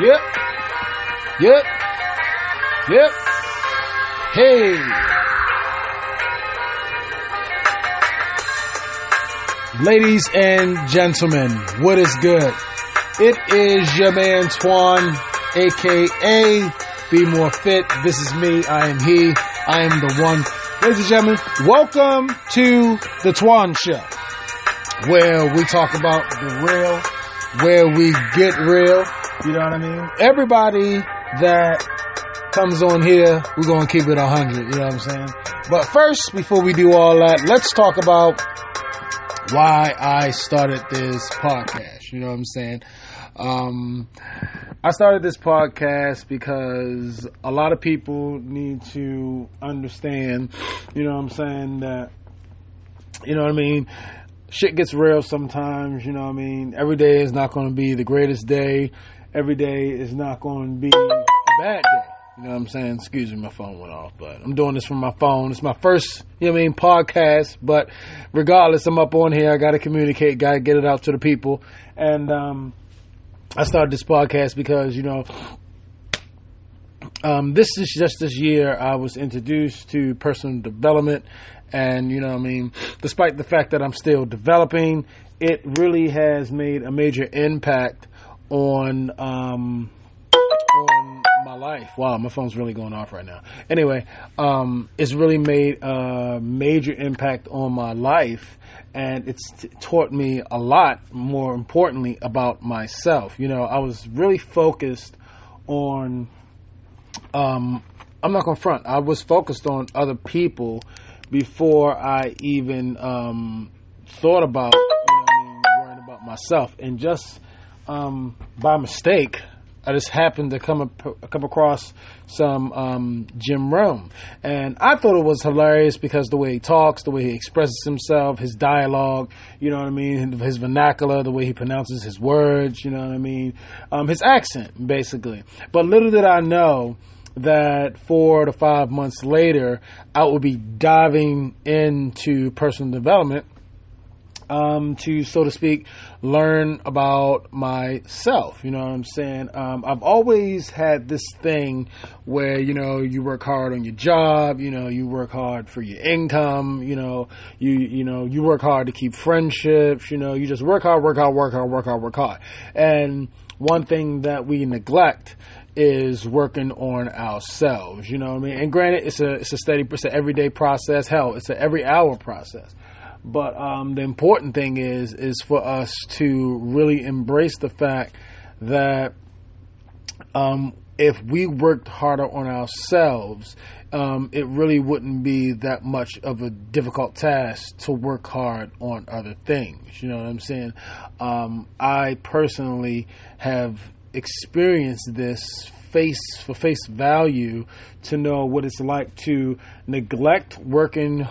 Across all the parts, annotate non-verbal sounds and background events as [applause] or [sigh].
Yep. Yep. Yep. Hey. Ladies and gentlemen, what is good? It is your man Twan, aka Be More Fit. This is me. I am he. I am the one. Ladies and gentlemen, welcome to the Twan Show, where we talk about the real, where we get real. You know what I mean? Everybody that comes on here, we're gonna keep it a hundred. You know what I'm saying? But first, before we do all that, let's talk about why I started this podcast. You know what I'm saying? Um, I started this podcast because a lot of people need to understand, you know what I'm saying, that, you know what I mean? Shit gets real sometimes, you know what I mean? Every day is not going to be the greatest day. Every day is not going to be a bad day. You know what I'm saying? Excuse me, my phone went off, but I'm doing this from my phone. It's my first, you know what I mean, podcast, but regardless, I'm up on here. I got to communicate, got to get it out to the people. And, um, I started this podcast because, you know, um, this is just this year I was introduced to personal development. And, you know I mean, despite the fact that I'm still developing, it really has made a major impact on, um, on my life. Wow, my phone's really going off right now. Anyway, um, it's really made a major impact on my life, and it's t- taught me a lot. More importantly, about myself. You know, I was really focused on. Um, I'm not gonna front. I was focused on other people before I even um, thought about, you know, I mean, worrying about myself, and just um, by mistake. I just happened to come up, come across some um, Jim Rohn, and I thought it was hilarious because the way he talks, the way he expresses himself, his dialogue, you know what I mean, his vernacular, the way he pronounces his words, you know what I mean, um, his accent, basically. But little did I know that four to five months later, I would be diving into personal development um, to, so to speak, learn about myself. You know what I'm saying? Um, I've always had this thing where, you know, you work hard on your job, you know, you work hard for your income, you know, you, you know, you work hard to keep friendships, you know, you just work hard, work hard, work hard, work hard, work hard. And one thing that we neglect is working on ourselves. You know what I mean? And granted, it's a it's a steady, it's an everyday process. Hell, it's an every hour process. But um, the important thing is is for us to really embrace the fact that um, if we worked harder on ourselves, um, it really wouldn't be that much of a difficult task to work hard on other things. You know what I'm saying? Um, I personally have experienced this face for face value to know what it's like to neglect working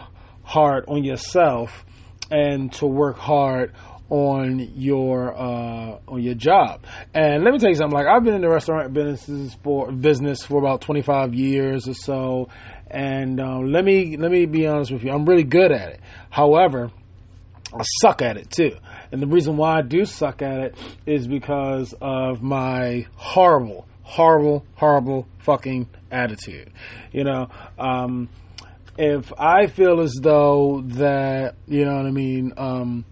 hard on yourself and to work hard on your uh, on your job. And let me tell you something. Like I've been in the restaurant businesses for business for about 25 years or so. And um, let me let me be honest with you. I'm really good at it. However, I suck at it too. And the reason why I do suck at it is because of my horrible, horrible, horrible fucking attitude. You know, um, if I feel as though that, you know what I mean, um,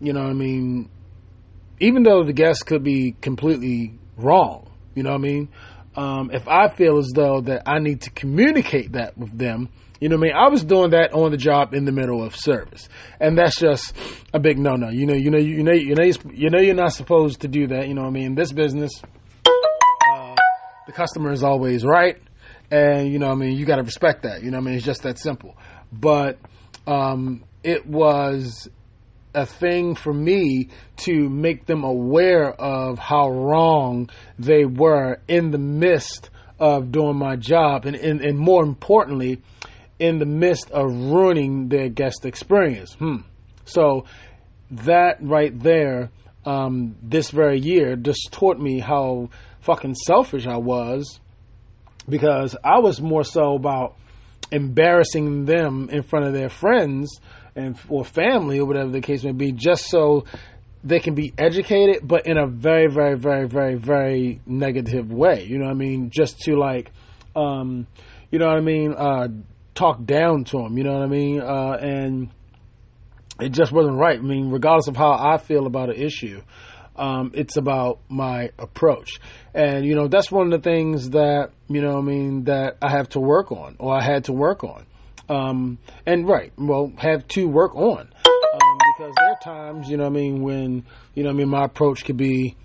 you know what I mean, even though the guest could be completely wrong, you know what I mean, um, if I feel as though that I need to communicate that with them, you know what I mean? I was doing that on the job in the middle of service, and that's just a big no-no. You know, you know, you know, you know, you know, you're not supposed to do that. You know what I mean? In this business, uh, the customer is always right, and you know, I mean, you got to respect that. You know, I mean, it's just that simple. But um, it was a thing for me to make them aware of how wrong they were in the midst of doing my job, and and, and more importantly in the midst of ruining their guest experience. Hmm. So that right there, um, this very year, just taught me how fucking selfish I was because I was more so about embarrassing them in front of their friends and or family or whatever the case may be, just so they can be educated, but in a very, very, very, very, very negative way. You know what I mean? Just to like, um, you know what I mean? Uh, talk down to them. You know what I mean? Uh, and it just wasn't right. I mean, regardless of how I feel about an issue, um, it's about my approach. And, you know, that's one of the things that, you know, I mean, that I have to work on or I had to work on. Um, and right, well, have to work on. Um, because there are times, you know, I mean, when, you know, I mean, my approach could be,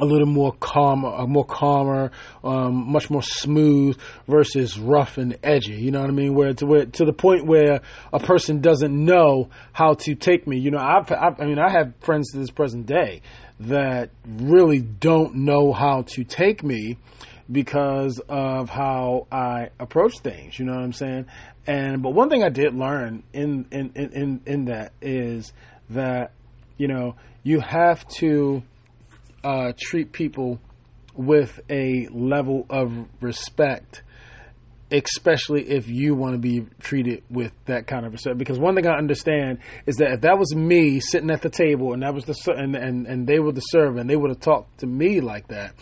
a little more calm, more calmer, um, much more smooth versus rough and edgy. You know what I mean? Where to where to the point where a person doesn't know how to take me. You know, I've, I've I mean, I have friends to this present day that really don't know how to take me because of how I approach things. You know what I'm saying? And but one thing I did learn in in in in that is that you know you have to uh, treat people with a level of respect, especially if you want to be treated with that kind of respect. Because one thing I understand is that if that was me sitting at the table and that was the and and, and they were the server and they would have talked to me like that.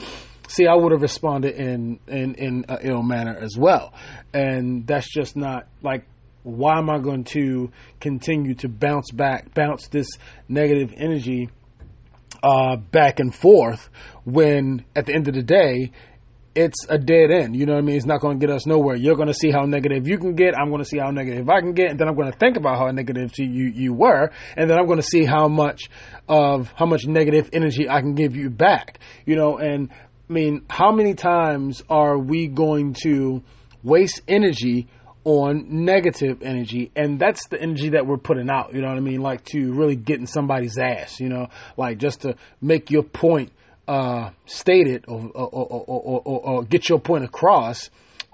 See, I would have responded in in in an ill manner as well, and that's just not like why am I going to continue to bounce back, bounce this negative energy uh, back and forth when at the end of the day, it's a dead end. You know what I mean? It's not going to get us nowhere. You're going to see how negative you can get. I'm going to see how negative I can get, and then I'm going to think about how negative you you were, and then I'm going to see how much of how much negative energy I can give you back. You know, and I mean, how many times are we going to waste energy on negative energy and that's the energy that we're putting out you know what i mean? Like to really get in somebody's ass you know? Like just to make your point uh stated or or, or, or, or get your point across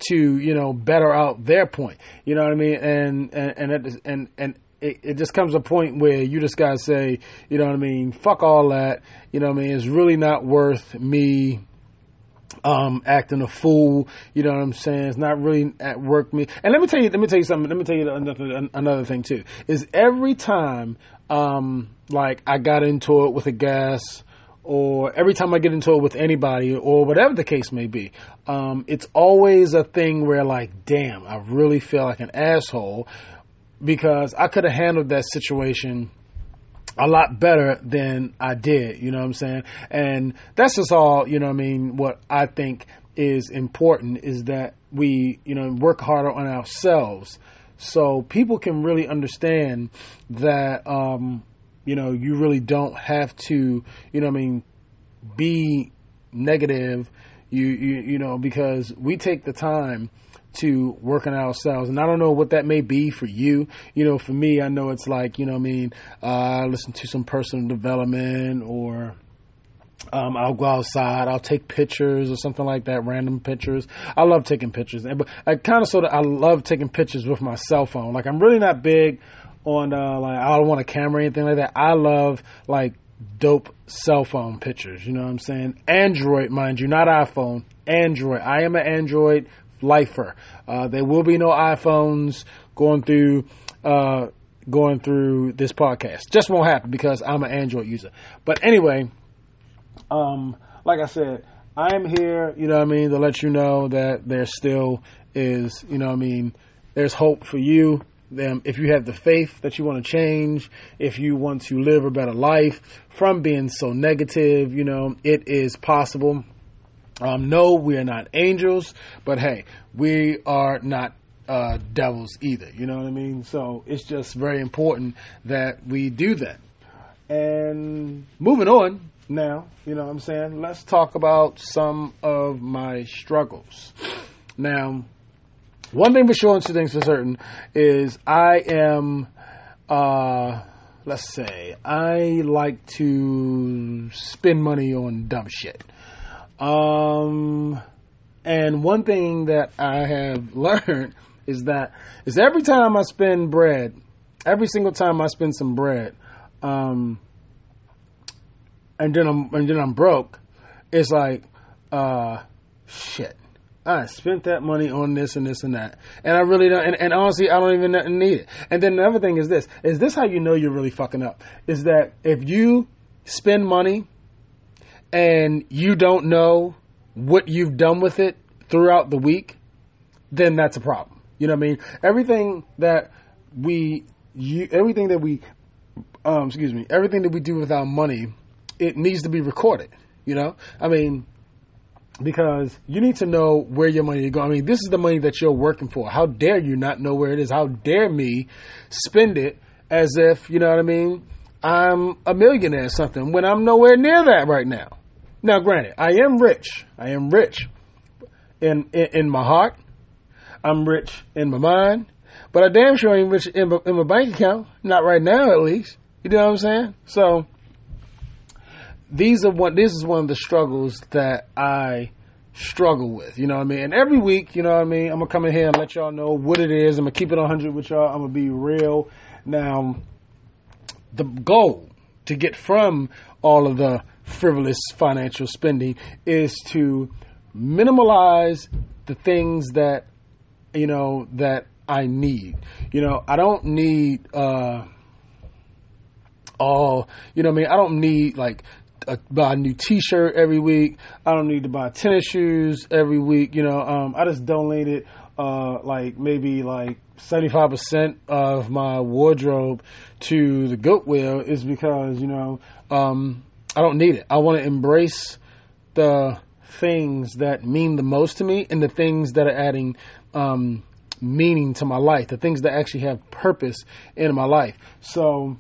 to you know better out their point you know what i mean? And and and and, and it, it just comes a point where you just gotta say you know what i mean? Fuck all that you know what i mean? It's really not worth me um, acting a fool. You know what I'm saying? It's not really at work me. And let me tell you, let me tell you something. Let me tell you another, another thing too. Is every time, um, like I got into it with a gas, or every time I get into it with anybody, or whatever the case may be, um, it's always a thing where like, damn, I really feel like an asshole because I could have handled that situation a lot better than I did, you know what I'm saying? And that's just all, you know I mean, what I think is important is that we, you know, work harder on ourselves so people can really understand that um, you know, you really don't have to, you know I mean, be negative you you you know because we take the time to working ourselves. And I don't know what that may be for you. You know, for me, I know it's like, you know I mean, uh, I listen to some personal development or um, I'll go outside. I'll take pictures or something like that, random pictures. I love taking pictures, but I kind of sort of I love taking pictures with my cell phone. Like I'm really not big on uh, like I don't want a camera or anything like that. I love like dope cell phone pictures. You know what I'm saying? Android, mind you, not iPhone. Android. I am an Android lifer. Uh, there will be no iPhones going through uh, going through this podcast. Just won't happen because I'm an Android user. But anyway, um, like I said, I'm here. You know what I mean to let you know that there still is. You know what I mean. There's hope for you. Them, if you have the faith that you want to change, if you want to live a better life from being so negative, you know, it is possible. Um, no, we are not angels, but hey, we are not uh, devils either. You know what I mean? So it's just very important that we do that. And moving on now, you know what I'm saying? Let's talk about some of my struggles. Now, one thing for sure and two things for certain is I am, uh, let's say, I like to spend money on dumb shit. Um, and one thing that I have [laughs] learned is that is every time I spend bread, every single time I spend some bread, um, and then I'm and then I'm broke, it's like, uh, shit. I spent that money on this and this and that, and I really don't. And, and honestly, I don't even need it. And then another thing is this: is this how you know you're really fucking up? Is that if you spend money and you don't know what you've done with it throughout the week, then that's a problem. You know what I mean? Everything that we, you, everything that we, um, excuse me, everything that we do with our money, it needs to be recorded. You know, I mean, because you need to know where your money is going. I mean, this is the money that you're working for. How dare you not know where it is? How dare me spend it as if, you know what I mean, I'm a millionaire or something when I'm nowhere near that right now. Now, granted, I am rich. I am rich in, in, in my heart. I'm rich in my mind, but I damn sure ain't rich in my, in my bank account. Not right now, at least. You know what I'm saying? So, these are what this is one of the struggles that I struggle with. You know what I mean? And every week, you know what I mean, I'm gonna come in here and let y'all know what it is. I'm gonna keep it 100 with y'all. I'm gonna be real. Now, the goal to get from all of the frivolous financial spending is to minimalize the things that you know that I need. You know, I don't need uh all you know I mean I don't need like a, buy a new T-shirt every week. I don't need to buy tennis shoes every week. You know, um, I just donated uh, like maybe like seventy five percent of my wardrobe to the Goodwill is because you know um, I don't need it. I want to embrace the things that mean the most to me and the things that are adding um, meaning to my life, the things that actually have purpose in my life. So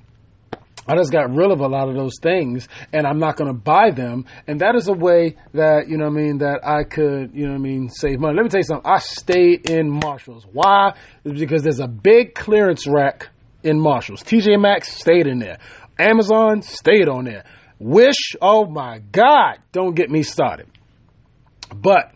I just got rid of a lot of those things and I'm not going to buy them. And that is a way that, you know I mean, that I could, you know I mean, save money. Let me tell you something. I stayed in Marshalls. Why? Because there's a big clearance rack in Marshalls. TJ Maxx stayed in there. Amazon stayed on there. Wish, oh my God, don't get me started. But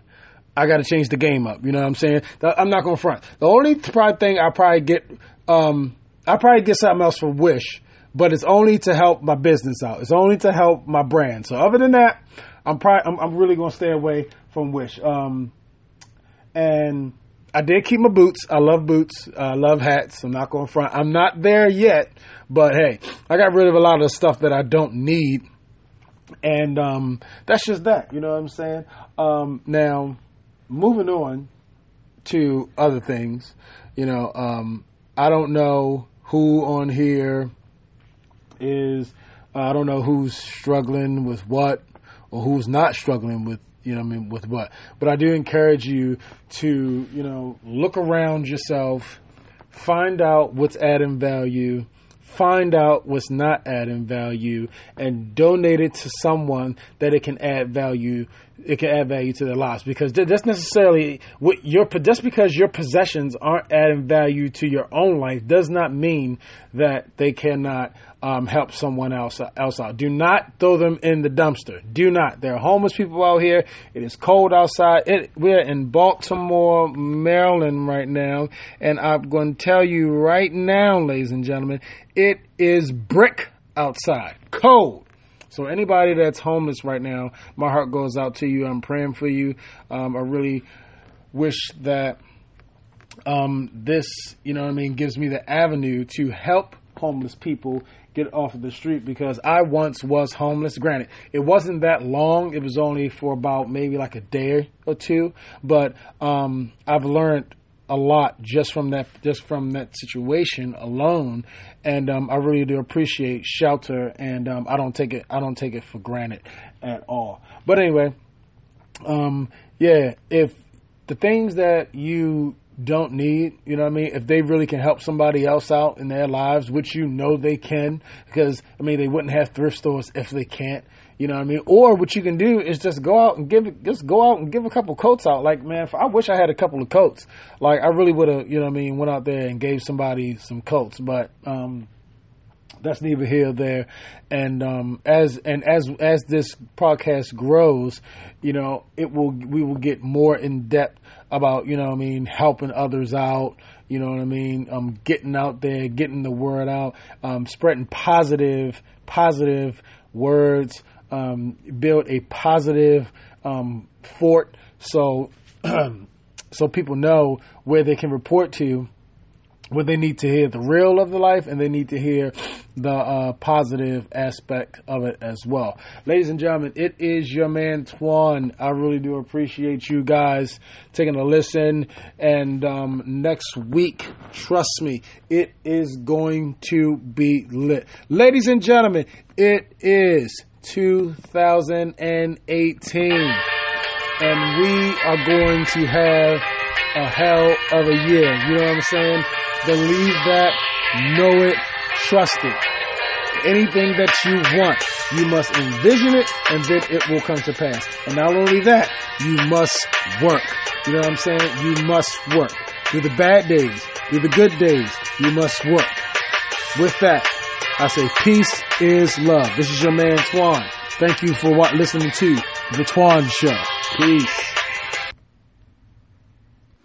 I got to change the game up. You know what I'm saying? I'm not going to front. The only probably thing I probably get, um, I probably get something else for Wish but it's only to help my business out. It's only to help my brand. So other than that, I'm probably I'm, I'm really gonna stay away from Wish. Um, and I did keep my boots. I love boots. I love hats. I'm not going front. I'm not there yet, but hey, I got rid of a lot of the stuff that I don't need, and um, that's just that. You know what I'm saying? Um, now, moving on to other things. You know, um, I don't know who on here is uh, I don't know who's struggling with what or who's not struggling with you know I mean with what. But I do encourage you to, you know, look around yourself, find out what's adding value, find out what's not adding value and donate it to someone that it can add value it can add value to their lives because that's necessarily what your just because your possessions aren't adding value to your own life does not mean that they cannot um, help someone else else out. Do not throw them in the dumpster. Do not. There are homeless people out here. It is cold outside. It, we're in Baltimore, Maryland right now, and I'm going to tell you right now, ladies and gentlemen, it is brick outside, cold. So anybody that's homeless right now, my heart goes out to you. I'm praying for you. Um, I really wish that um, this, you know what I mean, gives me the avenue to help homeless people get off of the street because I once was homeless. Granted, it wasn't that long. It was only for about maybe like a day or two, but um, I've learned a lot just from that just from that situation alone, and um, I really do appreciate shelter, and um, I don't take it I don't take it for granted at all. But anyway, um, yeah, if the things that you don't need, you know what I mean? If they really can help somebody else out in their lives, which you know they can, because I mean they wouldn't have thrift stores if they can't, you know what I mean? Or what you can do is just go out and give just go out and give a couple coats out. Like man, I wish I had a couple of coats. Like I really would have, you know what I mean, went out there and gave somebody some coats, but um that's neither here nor there. And um, as and as as this podcast grows, you know, it will we will get more in depth about you know I mean helping others out. You know what I mean? Um, getting out there, getting the word out, um, spreading positive positive words. Um, build a positive um, fort so [clears throat] so people know where they can report to when they need to hear the real of the life and they need to hear the uh, positive aspect of it as well. Ladies and gentlemen, it is your man Twan. I really do appreciate you guys taking a listen. And um, next week, trust me, it is going to be lit. Ladies and gentlemen, it is 2018. And we are going to have a hell of a year. You know what I'm saying? Believe that, know it, trust it. Anything that you want, you must envision it and then it will come to pass. And not only that, you must work. You know what I'm saying? You must work. Through the bad days, through the good days, you must work. With that, I say peace is love. This is your man Twan. Thank you for listening to The Twan Show. Peace.